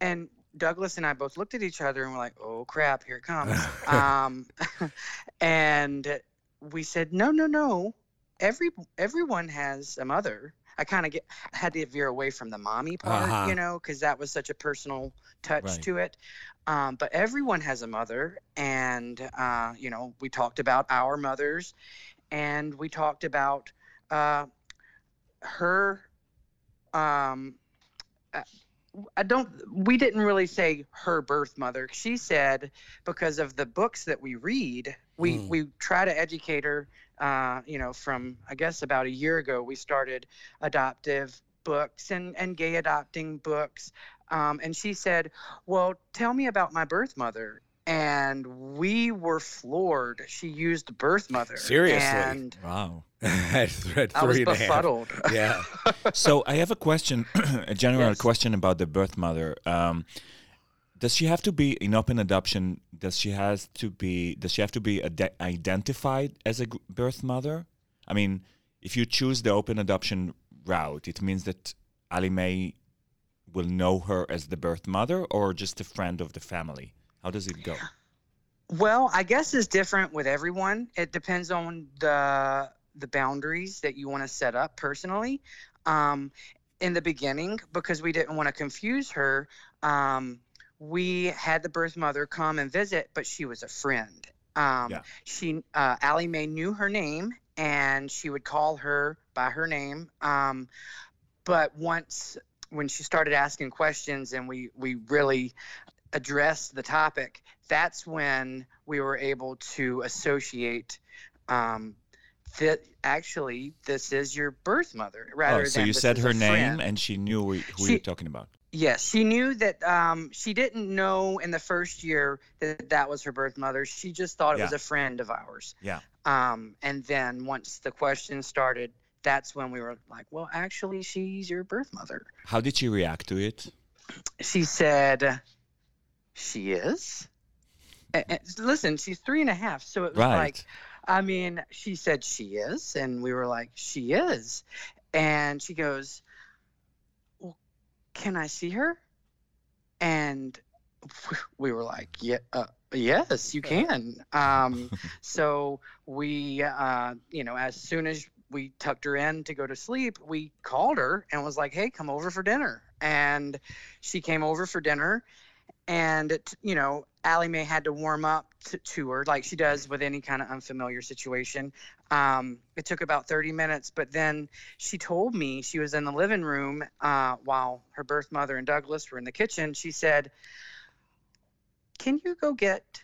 and Douglas and I both looked at each other and were like, "Oh crap, here it comes." *laughs* um, *laughs* and we said, "No, no, no. Every everyone has a mother." I kind of get had to veer away from the mommy part, Uh-huh. you know, because that was such a personal touch Right. to it. Um, but everyone has a mother, and uh, you know, we talked about our mothers, and we talked about uh, her um uh, I don't we didn't really say her birth mother. She said because of the books that we read, we Hmm. we try to educate her uh you know from I guess about a year ago we started adoptive books and and gay adopting books. Um, and she said, "Well, tell me about my birth mother." And we were floored. She used birth mother. Seriously? And Wow. *laughs* at, at I was three and a half. befuddled. *laughs* Yeah. so I have a question, *clears throat* a general Yes. question about the birth mother. Um, does she have to be in open adoption? Does she has to be? Does she have to be ide- identified as a g- birth mother? I mean, if you choose the open adoption route, it means that Allie Mae will know her as the birth mother, or just a friend of the family. How does it go? Well, I guess it's different with everyone. It depends on the the boundaries that you want to set up personally. Um, in the beginning, because we didn't want to confuse her, um, we had the birth mother come and visit, but she was a friend. Um, Yeah. She, uh, Allie Mae knew her name, and she would call her by her name. Um, but once when she started asking questions, and we we really addressed the topic, that's when we were able to associate um, that actually this is your birth mother rather Oh, so you said her name, friend. and she knew who who She- you're talking about. Yes, she knew that um, she didn't know in the first year that that was her birth mother. She just thought it was a friend of ours. Yeah. Um, and then once the question started, that's when we were like, well, actually, she's your birth mother. How did she react to it? She said, she is. And, and listen, she's three and a half, so it was Right. like, I mean, she said she is, and we were like, she is, and she goes, well, can I see her? And *laughs* we were like, yeah, uh, yes, you can. Um, *laughs* so we, uh, you know, as soon as we tucked her in to go to sleep, we called her and was like, hey, come over for dinner. And she came over for dinner. And, you know, Allie Mae had to warm up to, to her like she does with any kind of unfamiliar situation. Um, it took about 30 minutes, but then she told me she was in the living room uh, while her birth mother and Douglas were in the kitchen. She said, Can you go get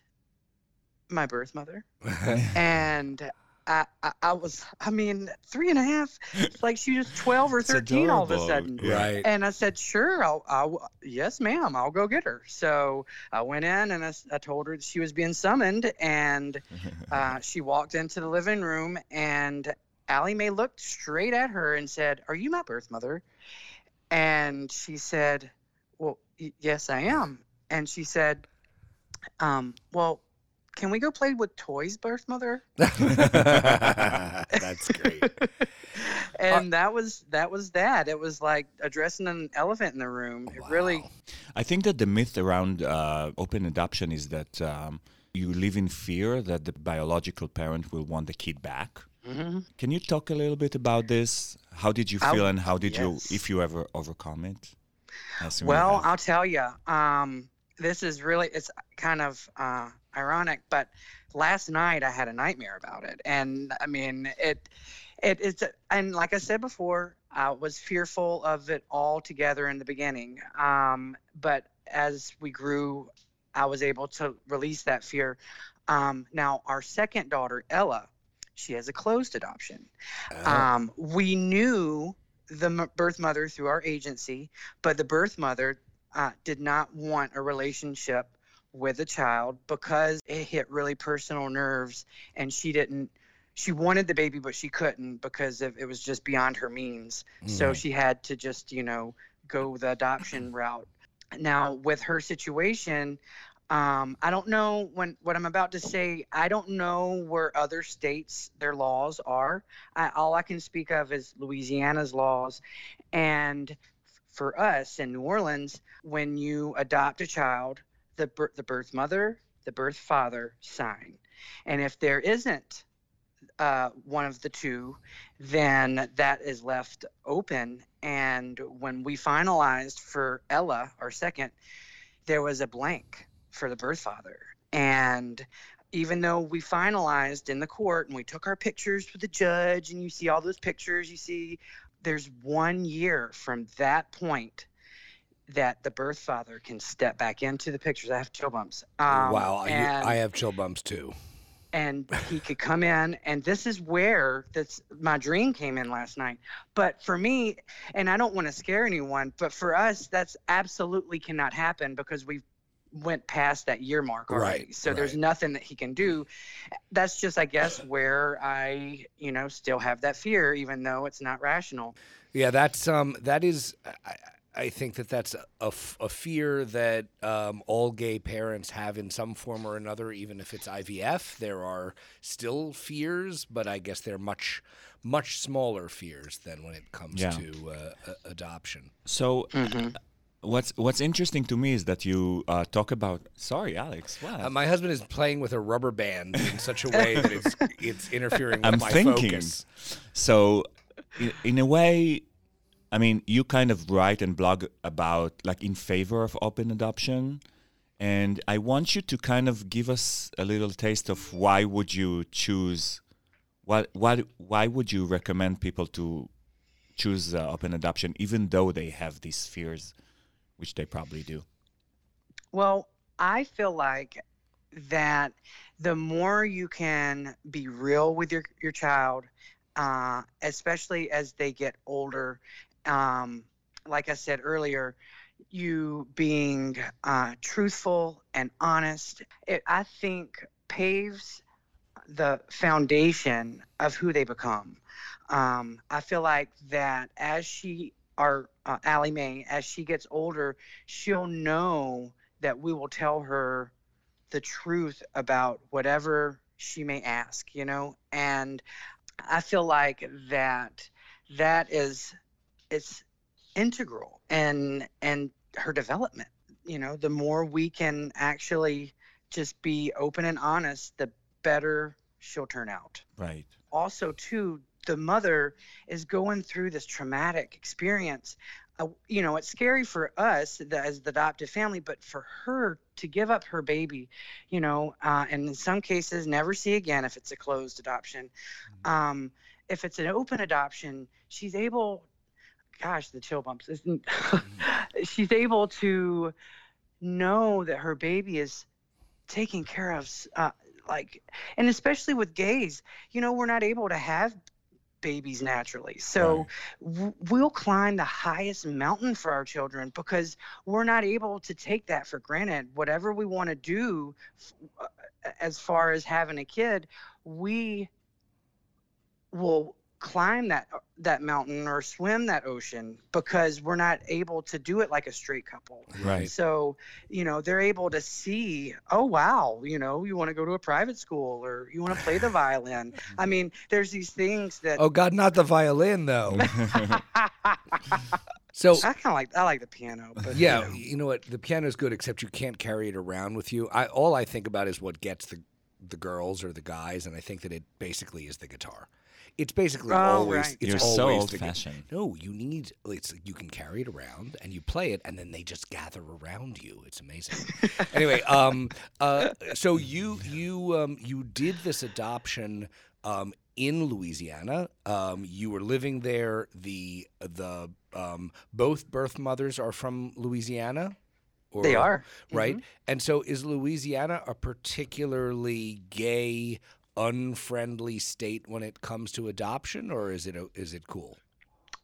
my birth mother? *laughs* and I, I, I was, I mean, three and a half, like she was 12 or 13 all of a sudden. Right. And I said, sure, I'll, I'll, yes, ma'am, I'll go get her. So I went in and I, I told her that she was being summoned. And *laughs* uh, she walked into the living room and Allie Mae looked straight at her and said, Are you my birth mother? And she said, Well, y- yes, I am. And she said, um, Well, can we go play with toys, birth mother? *laughs* *laughs* That's great. and that was that was that. It was like addressing an elephant in the room. It really I think that the myth around uh, open adoption is that um, you live in fear that the biological parent will want the kid back. Mhm. Can you talk a little bit about this? How did you I- feel, and how did you, if you ever overcome it? I assume you Well. I'll tell you. Um, this is really it's kind of uh, ironic, but last night I had a nightmare about it, and I mean it. It is, and like I said before, I was fearful of it all together in the beginning. Um, but as we grew, I was able to release that fear. Um, now, our second daughter, Ella, she has a closed adoption. Uh, Um, we knew the m- birth mother through our agency, but the birth mother uh, did not want a relationship with a child because it hit really personal nerves, and she didn't. She wanted the baby, but she couldn't because of, it was just beyond her means. So Mhm. she had to just, you know, go the adoption *clears throat* route. Now, with her situation, um, I don't know when what I'm about to say. I don't know where other states their laws are. I, all I can speak of is Louisiana's laws, and for us in New Orleans, when you adopt a child, the the birth mother, the birth father sign, and if there isn't uh, one of the two, then that is left open. And when we finalized for Ella, our second, there was a blank for the birth father. And even though we finalized in the court and we took our pictures with the judge, and you see all those pictures, you see there's one year from that point that the birth father can step back into the pictures. I have chill bumps. Um, wow, and- I have chill bumps too. and he could come in and this is where that's my dream came in last night but for me and i don't want to scare anyone but for us that's absolutely cannot happen because we went past that year mark already Right, so there's nothing that he can do that's just i guess where i you know still have that fear even though it's not rational Yeah, that's um that is I, I think that that's a, a f- a fear that um, all gay parents have in some form or another. Even if it's IVF, there are still fears, but I guess they're much much smaller fears than when it comes Yeah. to uh, a- adoption. So, Mhm. what's what's interesting to me is that you uh, talk about. Sorry, Alex. What? Uh, my husband is playing with a rubber band in such a way that it's *laughs* it's interfering with I'm my thinking. focus. So, in, in a way, I mean, you kind of write and blog about like in favor of open adoption, and I want you to kind of give us a little taste of why would you choose, what what why would you recommend people to choose uh, open adoption even though they have these fears, which they probably do. Well, I feel like that the more you can be real with your, your child, uh, especially as they get older, um, like I said earlier, you being uh, truthful and honest, it, I think paves the foundation of who they become. Um, I feel like that as she, our uh, Allie Mae, as she gets older, she'll know that we will tell her the truth about whatever she may ask, you know? And I feel like that that is it's integral and and her development. You know, the more we can actually just be open and honest, the better she'll turn out Right. also too the mother is going through this traumatic experience uh, you know it's scary for us the, as the adoptive family but for her to give up her baby you know uh, and in some cases never see again if it's a closed adoption um, if it's an open adoption she's able gosh the chill bumps. Isn't *laughs* she's able to know that her baby is taken care of uh, like and especially with gays you know we're not able to have babies naturally. So w- we'll climb the highest mountain for our children because we're not able to take that for granted. Whatever we want to do f- uh, as far as having a kid we will climb that uh, that mountain or swim that ocean because we're not able to do it like a straight couple Right. so, you know, they're able to see, oh, wow, you know, you want to go to a private school or you want to play the violin. I mean, there's these things that Oh God, not the violin though. *laughs* So I kind of like, I like the piano. But, you yeah, know. you know what? The piano is good, except you can't carry it around with you. I all I think about is what gets the the girls or the guys, and I think that it basically is the guitar. It's basically Oh, always right. it's You're so always old the game. fashioned. No, you need it's you can carry it around and you play it and then they just gather around you. It's amazing. *laughs* anyway, um uh so you you um you did this adoption um in Louisiana. Um you were living there the the um both birth mothers are from Louisiana? Or, They are. right? And so, is Louisiana a particularly gay, unfriendly state when it comes to adoption, or is it is it cool?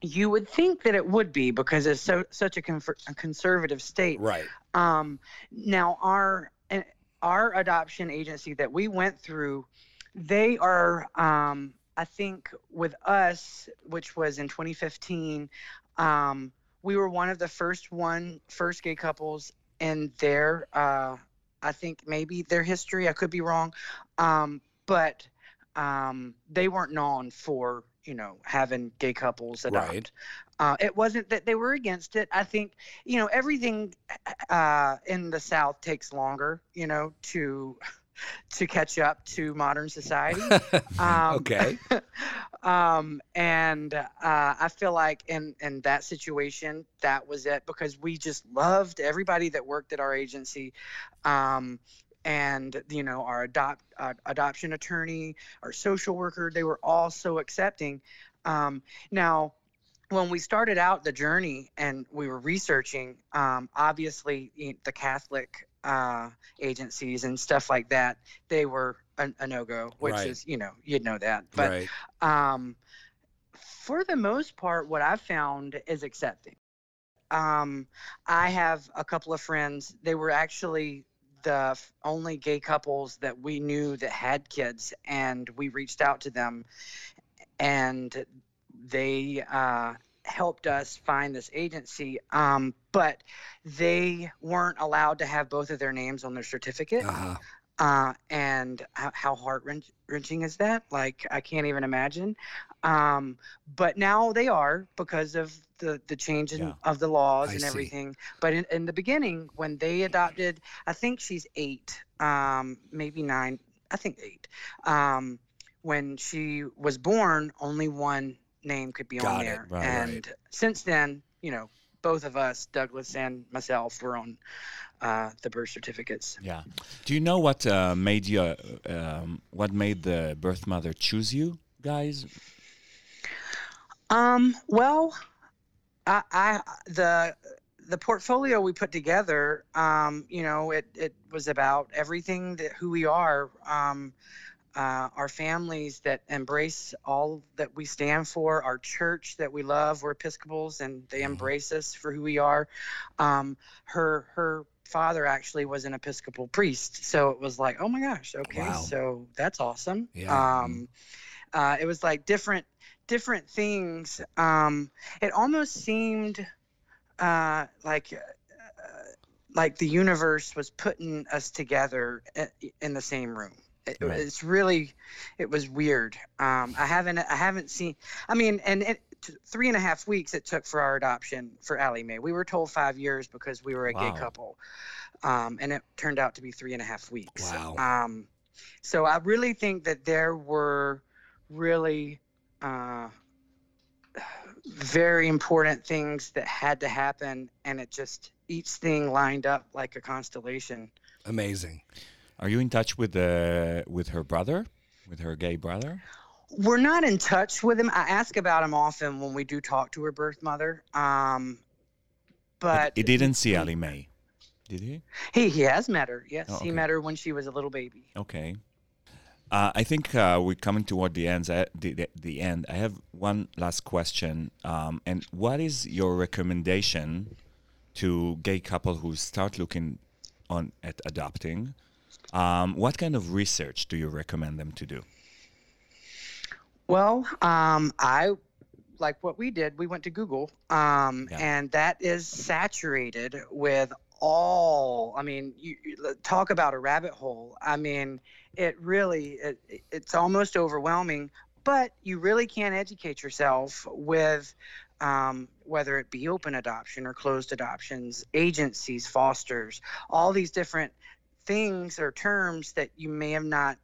You would think that it would be because it's so such a, confer- a conservative state. Right. Um, now our uh, our adoption agency that we went through, they are, um, I think, with us, which was in 2015. Um, we were one of the first one first gay couples in their uh, I think maybe their history. I could be wrong, um, but um, they weren't known for you know having gay couples adopt. Right. Uh, it wasn't that they were against it. I think you know everything uh, in the South takes longer, you know, to to catch up to modern society. *laughs* Um, okay. *laughs* um, and uh, I feel like in in that situation, that was it because we just loved everybody that worked at our agency. Um, and you know our adopt uh, adoption attorney, our social worker, they were all so accepting. Um, now, when we started out the journey and we were researching, um, obviously you know, the Catholic uh, agencies and stuff like that, they were a, a no go, which Right. is you know you'd know that, but right. um, for the most part, what I've found is accepting. Um, I have a couple of friends. They were actually the only gay couples that we knew that had kids, and we reached out to them, and they uh, helped us find this agency. Um, but they weren't allowed to have both of their names on their certificate. Uh-huh. Uh, and how, how heart wrenching is that? Like, I can't even imagine. Um, but now they are because of the, the change in, Yeah. of the laws I and see. everything. But in, in the beginning, when they adopted, I think she's eight, um, maybe nine, I think eight. Um, when she was born, only one name could be Got on it. there. Right, and right. since then, you know, both of us, Douglas and myself, were on uh, the birth certificates. Yeah. Do you know what uh, made you? Um, what made the birth mother choose you guys? Um, well, I, I the the portfolio we put together, um, you know, it it was about everything that who we are, um, uh, our families that embrace all that we stand for, our church that we love. We're Episcopals, and they embrace us for who we are. Um, her her father actually was an Episcopal priest, so it was like, oh my gosh, okay, Wow. so that's awesome. Yeah. Um, uh, it was like different different things. Um, it almost seemed uh, like uh, like the universe was putting us together in the same room. It, Right. It's really, it was weird. Um, I haven't I haven't seen. I mean, and it, t- three and a half weeks it took for our adoption for Allie Mae. We were told five years because we were a Wow. gay couple, um, and it turned out to be three and a half weeks. Wow. Um, so I really think that there were really uh, very important things that had to happen, and it just each thing lined up like a constellation. Amazing. Are you in touch with the with her brother, with her gay brother? We're not in touch with him. I ask about him often when we do talk to her birth mother. Um, but he didn't see Allie Mae, did he? he he has met her. Yes, Oh, he met her when she was a little baby. Okay. Uh, I think uh, we're coming toward the end. I, the, the, the end. I have one last question. Um, and what is your recommendation to gay couple who start looking on at adopting? Um, what kind of research do you recommend them to do? Well, um, I like what we did. We went to Google, um, Yeah. and that is saturated with all. I mean, you, you talk about a rabbit hole. I mean, it really it, it's almost overwhelming. But you really can't educate yourself with um, whether it be open adoption or closed adoptions, agencies, fosters, all these different things or terms that you may have not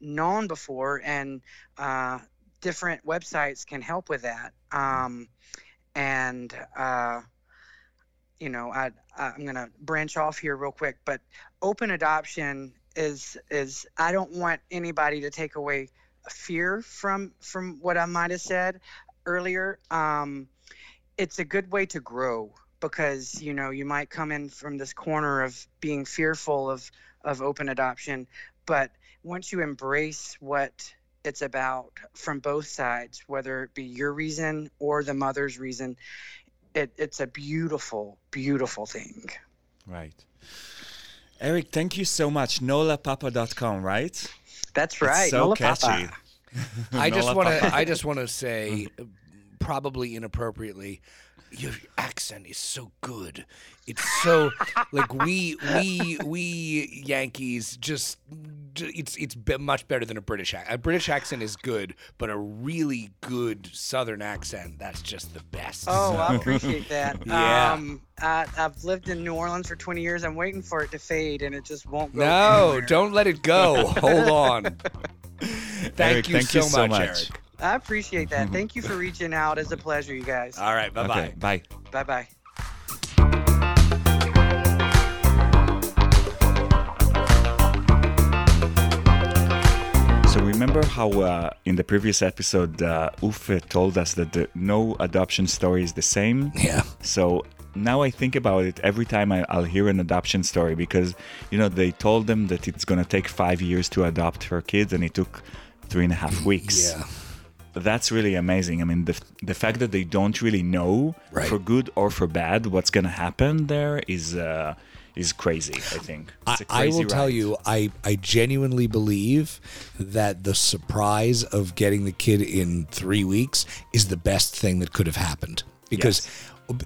known before and uh, different websites can help with that. Um, and uh, you know, I, I'm gonna branch off here real quick, but open adoption is is I don't want anybody to take away fear from from what I might have said earlier. Um, it's a good way to grow because you know you might come in from this corner of being fearful of of open adoption, but once you embrace what it's about from both sides, whether it be your reason or the mother's reason, it, it's a beautiful, beautiful thing. Right. Eric, thank you so much. NolaPapa.com, right? That's right. It's so Nola catchy. Papa. I just want to. I *laughs* just want to say, probably inappropriately, your accent is so good. It's so like we we we Yankees just it's it's be- much better than a British accent. A British accent is good, but a really good Southern accent that's just the best. Oh, I appreciate that. *laughs* Yeah. Um, I, I've lived in New Orleans for 20 years. I'm waiting for it to fade, and it just won't go. no, anywhere. don't let it go. Hold on. *laughs* Thank Eric, you, thank so, you so much, much. Eric. I appreciate that. Thank you for reaching out. It's a pleasure, you guys. All right, bye bye. Okay, bye. Bye bye. So remember how uh, in the previous episode, uh, Uffe told us that the, no adoption story is the same? Yeah. So now I think about it every time I, I'll hear an adoption story because, you know, they told them that it's going to take five years to adopt her kids and it took three and a half weeks. Yeah. That's really amazing. I mean, the, the fact that they don't really know Right. for good or for bad what's going to happen there is uh, is crazy, I think. I, I will tell you, I, I genuinely believe that the surprise of getting the kid in three weeks is the best thing that could have happened because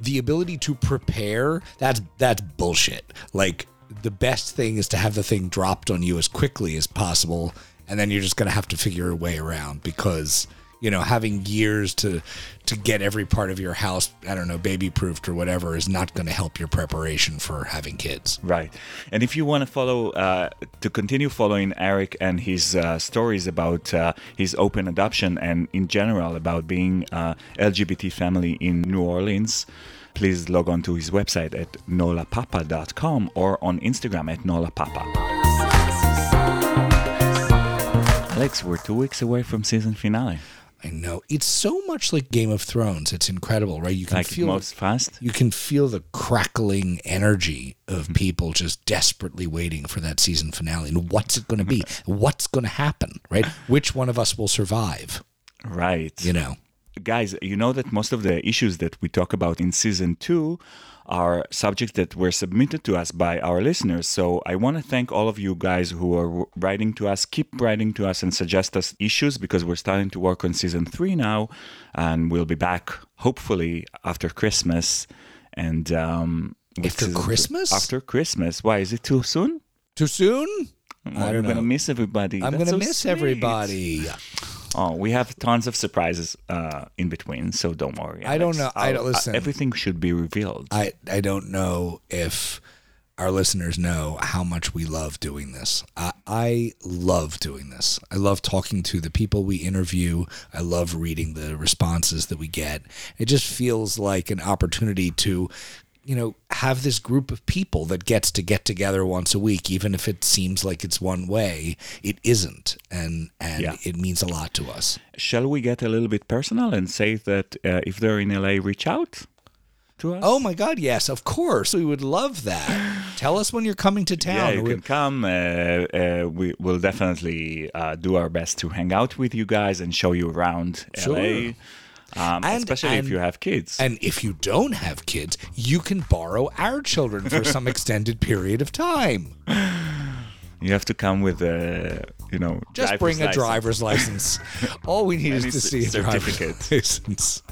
the ability to prepare that's that's bullshit. Like the best thing is to have the thing dropped on you as quickly as possible, and then you're just gonna have to figure a way around because you know having years to to get every part of your house i don't know baby proofed or whatever is not going to help your preparation for having kids Right. And if you want to follow, uh, to continue following Eric and his uh, stories about uh, his open adoption and in general about being uh, LGBT family in New Orleans, please log on to his website at nolapapa.com or on Instagram at nolapapa. Alex, we're two weeks away from season finale. I know it's so much like Game of Thrones. It's incredible, right? You can Like feel most fast. you can feel the crackling energy of mm-hmm. people just desperately waiting for that season finale. And what's it going to be? *laughs* What's going to happen? Right? Which one of us will survive? Right. You know. guys, you know that most of the issues that we talk about in season two are subjects that were submitted to us by our listeners. So I want to thank all of you guys who are writing to us. Keep writing to us and suggest us issues because we're starting to work on season three now, and we'll be back hopefully after Christmas. And um, After Christmas? After Christmas. Why is it too soon? Too soon? Well, I you're gonna miss everybody. I'm That's to so miss sweet. everybody. Oh, we have tons of surprises uh, in between, so don't worry. I don't know. I don't- listen. everything should be revealed. I I don't know if our listeners know how much we love doing this. I, I love doing this. I love talking to the people we interview. I love reading the responses that we get. It just feels like an opportunity to, you know, have this group of people that gets to get together once a week, even if it seems like it's one way. It isn't, and and Yeah. it means a lot to us. Shall we get a little bit personal and say that uh, if they're in LA, reach out to us? Oh my God! Yes, of course. We would love that. Tell us when you're coming to town. yeah, you We- can come. Uh, uh, we will definitely uh, do our best to hang out with you guys and show you around Sure. LA. Um, And- especially if you have kids. And if you don't have kids, you can borrow our children for some *laughs* extended period of time. you have to come with a, you know, Just bring a license. driver's license. *laughs* All we need is to see a driver's certificate. *laughs* license.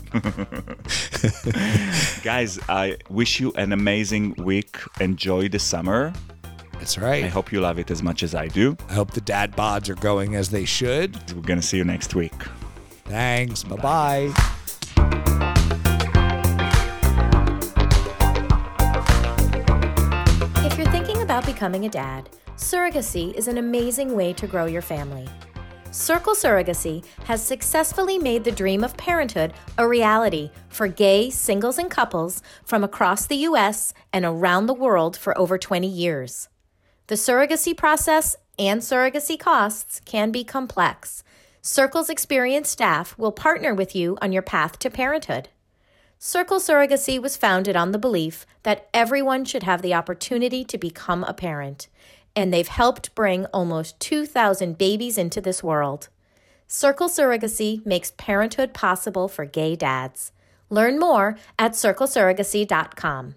Guys, I wish you an amazing week. Enjoy the summer. That's right. I hope you love it as much as I do. I hope the dad bods are going as they should. We're going to see you next week. Thanks. Bye bye. Becoming a dad, surrogacy is an amazing way to grow your family. Circle Surrogacy has successfully made the dream of parenthood a reality for gay singles and couples from across the U.S. and around the world for over 20 years. The surrogacy process and surrogacy costs can be complex. Circle's experienced staff will partner with you on your path to parenthood. Circle Surrogacy was founded on the belief that everyone should have the opportunity to become a parent and they've helped bring almost 2,000 babies into this world. Circle Surrogacy makes parenthood possible for gay dads. Learn more at circlesurrogacy.com.